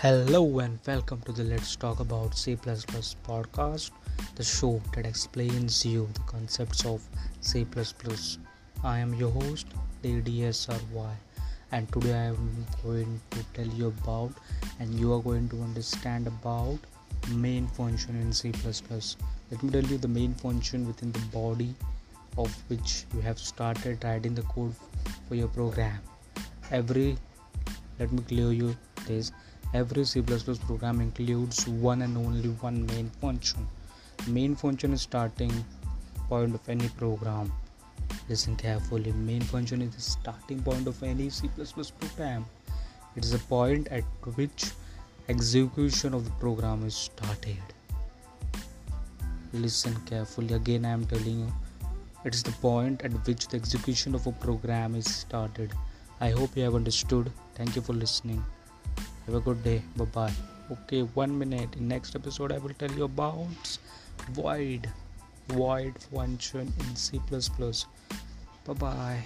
Hello and welcome to the Let's Talk About C podcast, the show that explains you the concepts of C. I am your host, DDSRY, and today I am going to tell you about and you are going to understand about main function in C. Let me tell you the main function within the body of which you have started writing the code for your program. Every let me clear you this every C++ program includes one and only one main function. Main function is starting point of any program. Listen carefully. Main function is the starting point of any C++ program. It is a point at which execution of the program is started. Listen carefully. Again, I am telling you. It is the point at which the execution of a program is started. I hope you have understood. Thank you for listening have a good day. Bye bye okay one minute. In next episode i will tell you about void void function in c++ bye bye